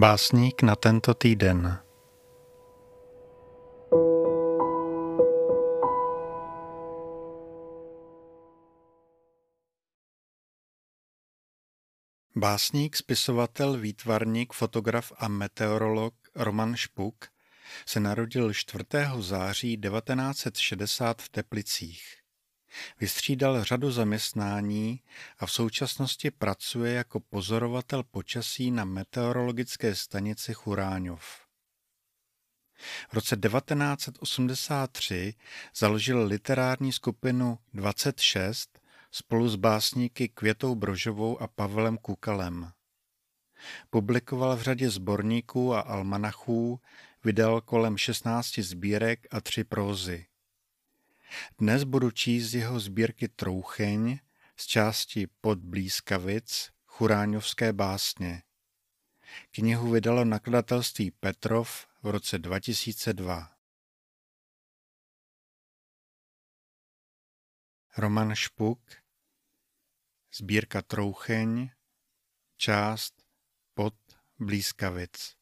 Básník na tento týden. Básník, spisovatel, výtvarník, fotograf a meteorolog Roman Špuk se narodil 4. září 1960 v Teplicích. Vystřídal řadu zaměstnání a v současnosti pracuje jako pozorovatel počasí na meteorologické stanici Churáňov. V roce 1983 založil literární skupinu 26 spolu s básníky Květou Brožovou a Pavlem Kukalem. Publikoval v řadě sborníků a almanachů, vydal kolem 16 sbírek a tři prózy. Dnes budu číst jeho sbírky Troucheň z části Pod blízkavic Churáňovské básně. Knihu vydalo nakladatelství Petrov v roce 2002. Roman Špuk Sbírka Troucheň Část Pod blízkavic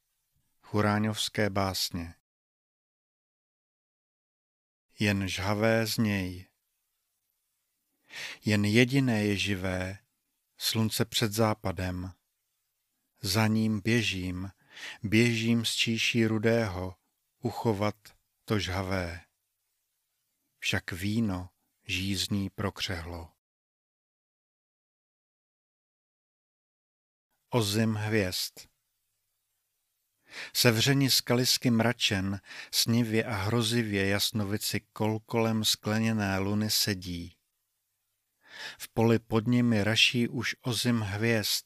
Churáňovské básně jen žhavé z něj. Jen jediné je živé, slunce před západem. Za ním běžím, běžím z číší rudého, uchovat to žhavé. Však víno žízní prokřehlo. Ozim hvězd Sevřeni skalisky mračen, snivě a hrozivě jasnovici kol kolem skleněné luny sedí. V poli pod nimi raší už ozim hvězd,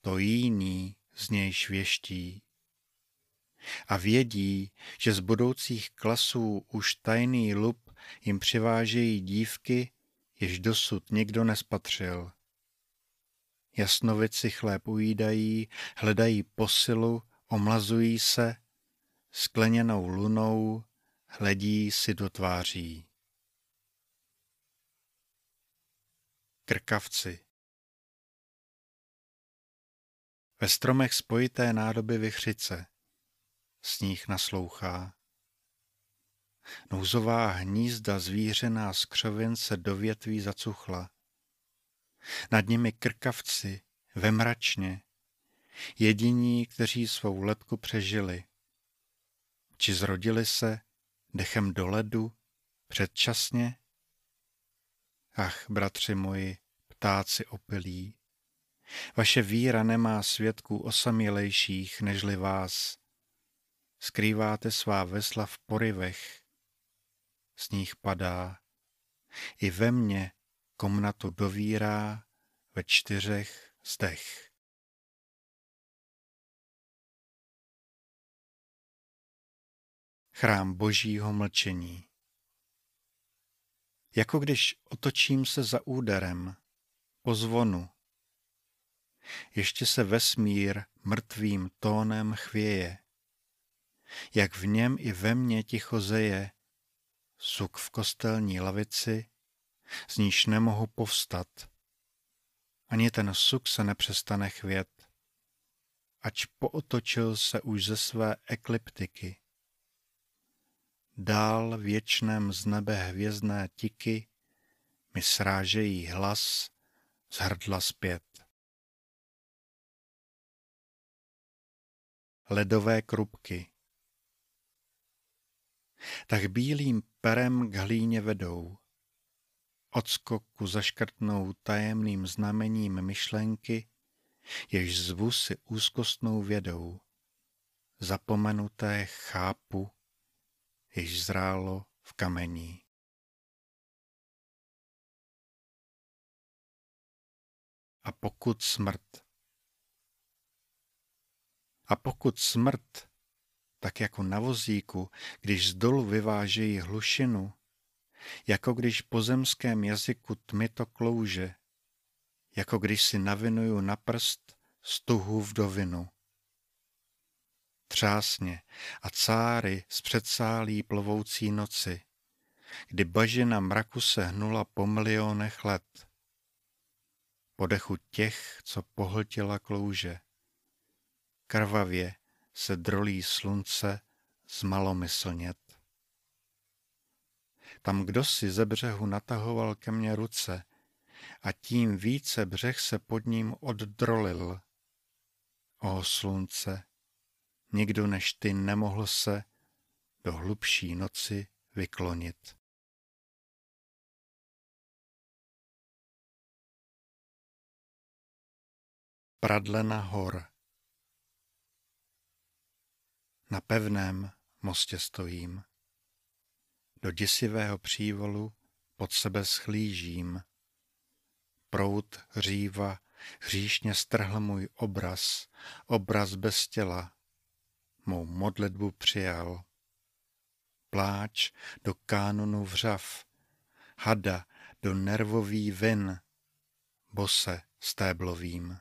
to jiný z něj švěští. A vědí, že z budoucích klasů už tajný lup jim přivážejí dívky, jež dosud nikdo nespatřil. Jasnovici chléb ujídají, hledají posilu omlazují se, skleněnou lunou hledí si do tváří. Krkavci Ve stromech spojité nádoby vychřice, sníh naslouchá. Nouzová hnízda zvířená z křovin se do větví zacuchla. Nad nimi krkavci, ve mračně, jediní, kteří svou letku přežili. Či zrodili se dechem do ledu předčasně? Ach, bratři moji, ptáci opilí, vaše víra nemá svědků osamělejších nežli vás. Skrýváte svá vesla v porivech, sníh padá. I ve mně komnatu dovírá ve čtyřech zdech. Chrám božího mlčení. Jako když otočím se za úderem, po zvonu, ještě se vesmír mrtvým tónem chvěje, jak v něm i ve mně ticho zeje, suk v kostelní lavici, z níž nemohu povstat. Ani ten suk se nepřestane chvět, ač pootočil se už ze své ekliptiky dál věčném z nebe hvězdné tiky mi srážejí hlas z hrdla zpět. Ledové krupky tak bílým perem k hlíně vedou. Od skoku zaškrtnou tajemným znamením myšlenky, jež zvu si úzkostnou vědou. Zapomenuté chápu, již zrálo v kamení. A pokud smrt, a pokud smrt, tak jako na vozíku, když z dolu vyvážejí hlušinu, jako když po zemském jazyku tmy to klouže, jako když si navinuju na prst stuhu vdovinu třásně a cáry z předsálí plovoucí noci, kdy bažina mraku se hnula po milionech let. Po dechu těch, co pohltila klouže. krvavě se drolí slunce zmalomyslnět. Tam kdo si ze břehu natahoval ke mně ruce a tím více břeh se pod ním oddrolil. O slunce, nikdo než ty nemohl se do hlubší noci vyklonit. Pradlena hor Na pevném mostě stojím. Do děsivého přívolu pod sebe schlížím. Prout hříva hříšně strhl můj obraz, obraz bez těla. Mou modlitbu přijal. Pláč do kánonu vřav, hada do nervový vin, bose stéblovým.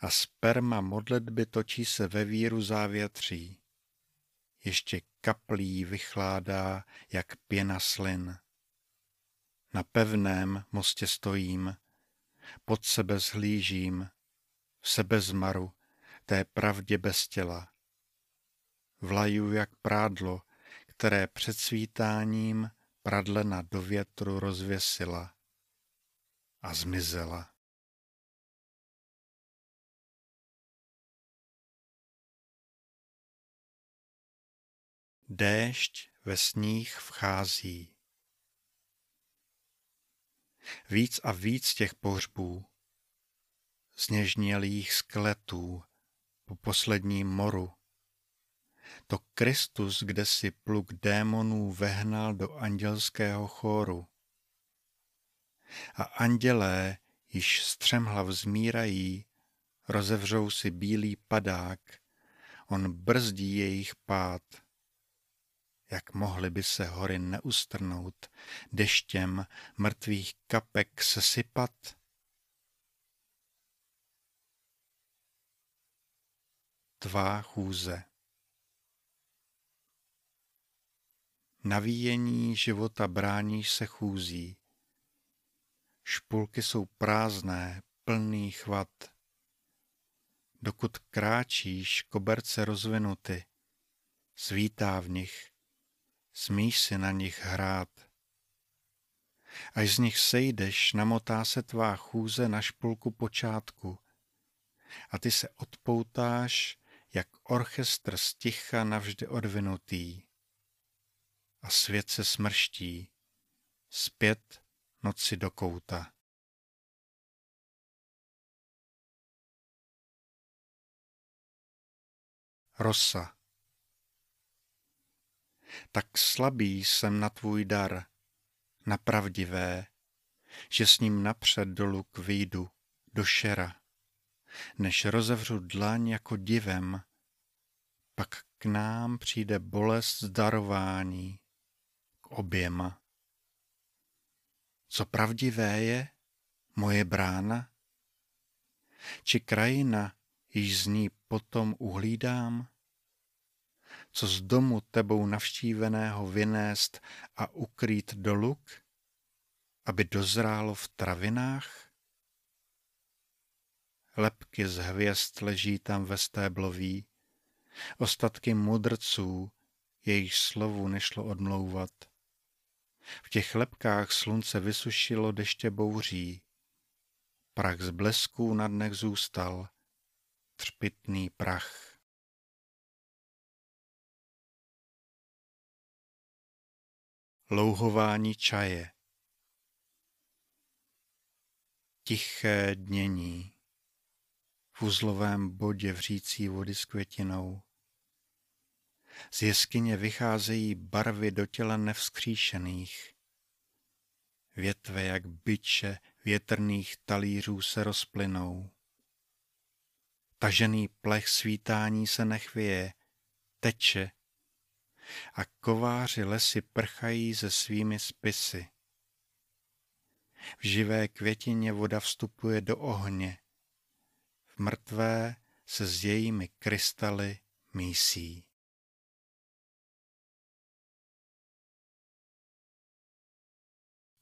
A sperma modlitby točí se ve víru závětří. Ještě kaplí vychládá jak pěna slin. Na pevném mostě stojím, pod sebe zhlížím, v sebe zmaru, té pravdě bez těla. Vlaju jak prádlo, které před svítáním pradlena do větru rozvěsila a zmizela. Déšť ve sníh vchází. Víc a víc těch pohřbů, zněžnělých skeletů po posledním moru. To Kristus, kde si pluk démonů vehnal do andělského chóru. A andělé, již střemhlav zmírají, rozevřou si bílý padák, on brzdí jejich pád jak mohly by se hory neustrnout, deštěm mrtvých kapek sesypat? Tvá chůze Navíjení života bráníš se chůzí. Špulky jsou prázdné, plný chvat. Dokud kráčíš, koberce rozvinuty, svítá v nich smíš si na nich hrát. Až z nich sejdeš, namotá se tvá chůze na špulku počátku a ty se odpoutáš, jak orchestr sticha navždy odvinutý. A svět se smrští, zpět noci do kouta. Rosa tak slabý jsem na tvůj dar, na pravdivé, že s ním napřed do luk vyjdu, do šera, než rozevřu dlaň jako divem, pak k nám přijde bolest zdarování, k oběma. Co pravdivé je, moje brána? Či krajina, již z ní potom uhlídám? co z domu tebou navštíveného vynést a ukrýt do luk, aby dozrálo v travinách? Lepky z hvězd leží tam ve stébloví, ostatky mudrců, jejich slovu nešlo odmlouvat. V těch lepkách slunce vysušilo deště bouří, prach z blesků na dnech zůstal, třpitný prach. louhování čaje. Tiché dnění v uzlovém bodě vřící vody s květinou. Z jeskyně vycházejí barvy do těla nevzkříšených. Větve jak byče větrných talířů se rozplynou. Tažený plech svítání se nechvěje, teče a kováři lesy prchají se svými spisy. V živé květině voda vstupuje do ohně, mrtvé se s jejími krystaly mísí.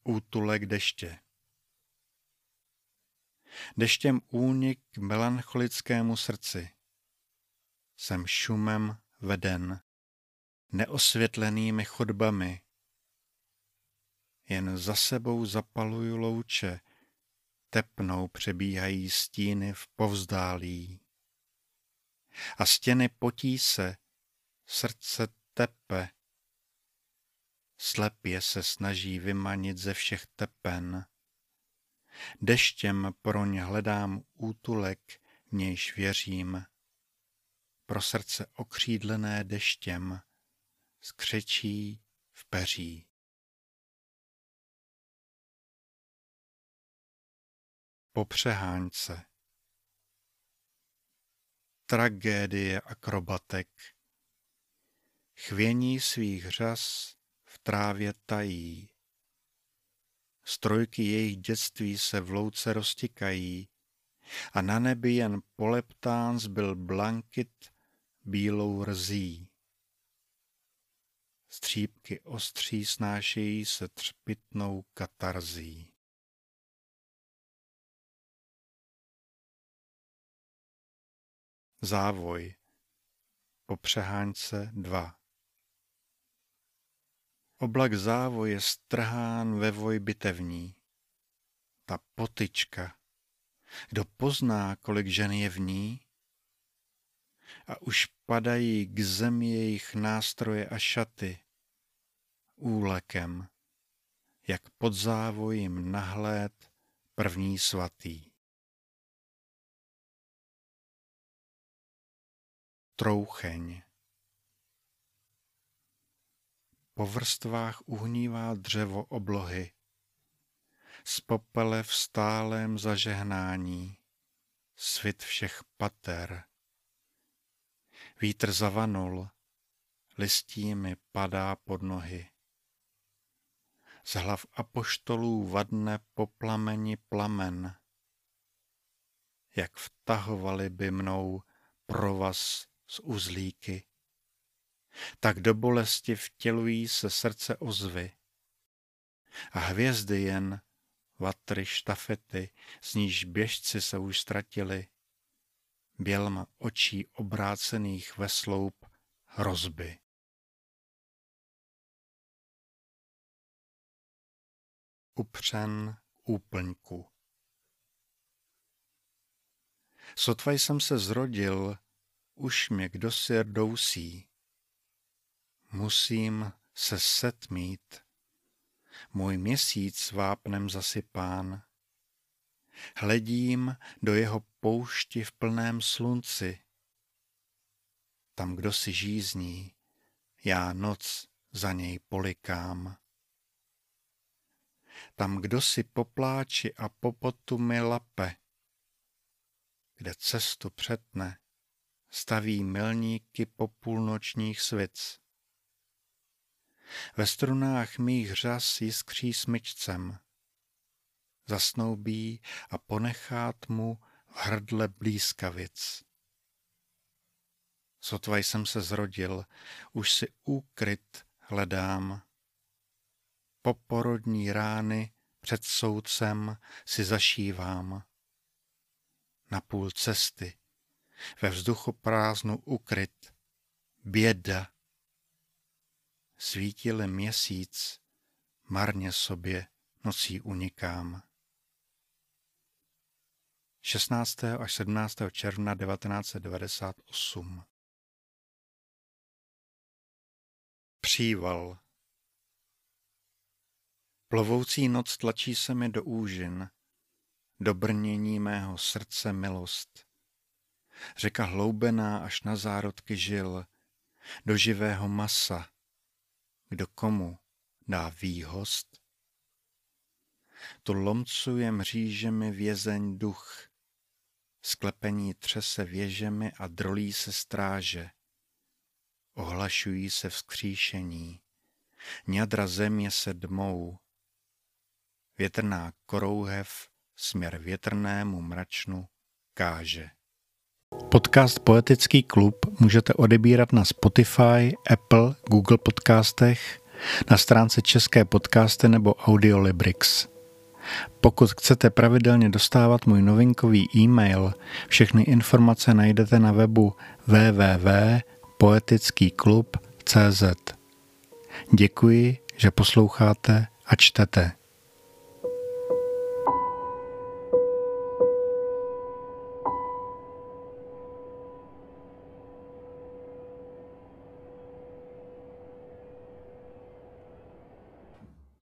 Útulek deště deštěm únik k melancholickému srdci. Jsem šumem veden, neosvětlenými chodbami. Jen za sebou zapaluju louče, tepnou přebíhají stíny v povzdálí. A stěny potí se, srdce tepe. Slepě se snaží vymanit ze všech tepen. Deštěm proň hledám útulek, nějž věřím. Pro srdce okřídlené deštěm skřečí v peří. Po přehánce Tragédie akrobatek Chvění svých řas v trávě tají strojky jejich dětství se v louce roztikají a na nebi jen poleptán zbyl blankit bílou rzí. Střípky ostří snášejí se třpitnou katarzí. Závoj po přehánce 2 Oblak závoje strhán ve voj bitevní. Ta potyčka, kdo pozná, kolik žen je v ní? A už padají k zemi jejich nástroje a šaty, úlekem, jak pod závojím nahled první svatý. Troucheň po vrstvách uhnívá dřevo oblohy. Z popele v stálém zažehnání, svit všech pater. Vítr zavanul, listí mi padá pod nohy. Z hlav apoštolů vadne po plameni plamen, jak vtahovali by mnou provaz z uzlíky tak do bolesti vtělují se srdce ozvy. A hvězdy jen vatry štafety, z níž běžci se už ztratili, bělma očí obrácených ve sloup hrozby. Upřen úplňku. Sotva jsem se zrodil, už mě kdosi rdousí musím se setmít. Můj měsíc vápnem zasypán. Hledím do jeho poušti v plném slunci. Tam kdo si žízní, já noc za něj polikám. Tam kdo si po pláči a po potu mi lape, kde cestu přetne, staví milníky po půlnočních svic. Ve strunách mých řas jiskří smyčcem. Zasnoubí a ponechát mu v hrdle blízkavic. Sotva jsem se zrodil, už si úkryt hledám. Poporodní rány před soudcem si zašívám. Na půl cesty, ve vzduchu prázdnu ukryt, běda svítil měsíc, marně sobě nocí unikám. 16. až 17. června 1998 Příval Plovoucí noc tlačí se mi do úžin, do brnění mého srdce milost. Řeka hloubená až na zárodky žil, do živého masa, kdo komu dá výhost. Tu lomcuje mřížemi vězeň duch, sklepení třese věžemi a drolí se stráže. Ohlašují se vzkříšení, ňadra země se dmou. Větrná korouhev směr větrnému mračnu káže. Podcast Poetický klub můžete odebírat na Spotify, Apple, Google podcastech, na stránce České podcasty nebo Audiolibrix. Pokud chcete pravidelně dostávat můj novinkový e-mail, všechny informace najdete na webu www.poetickýklub.cz. Děkuji, že posloucháte a čtete.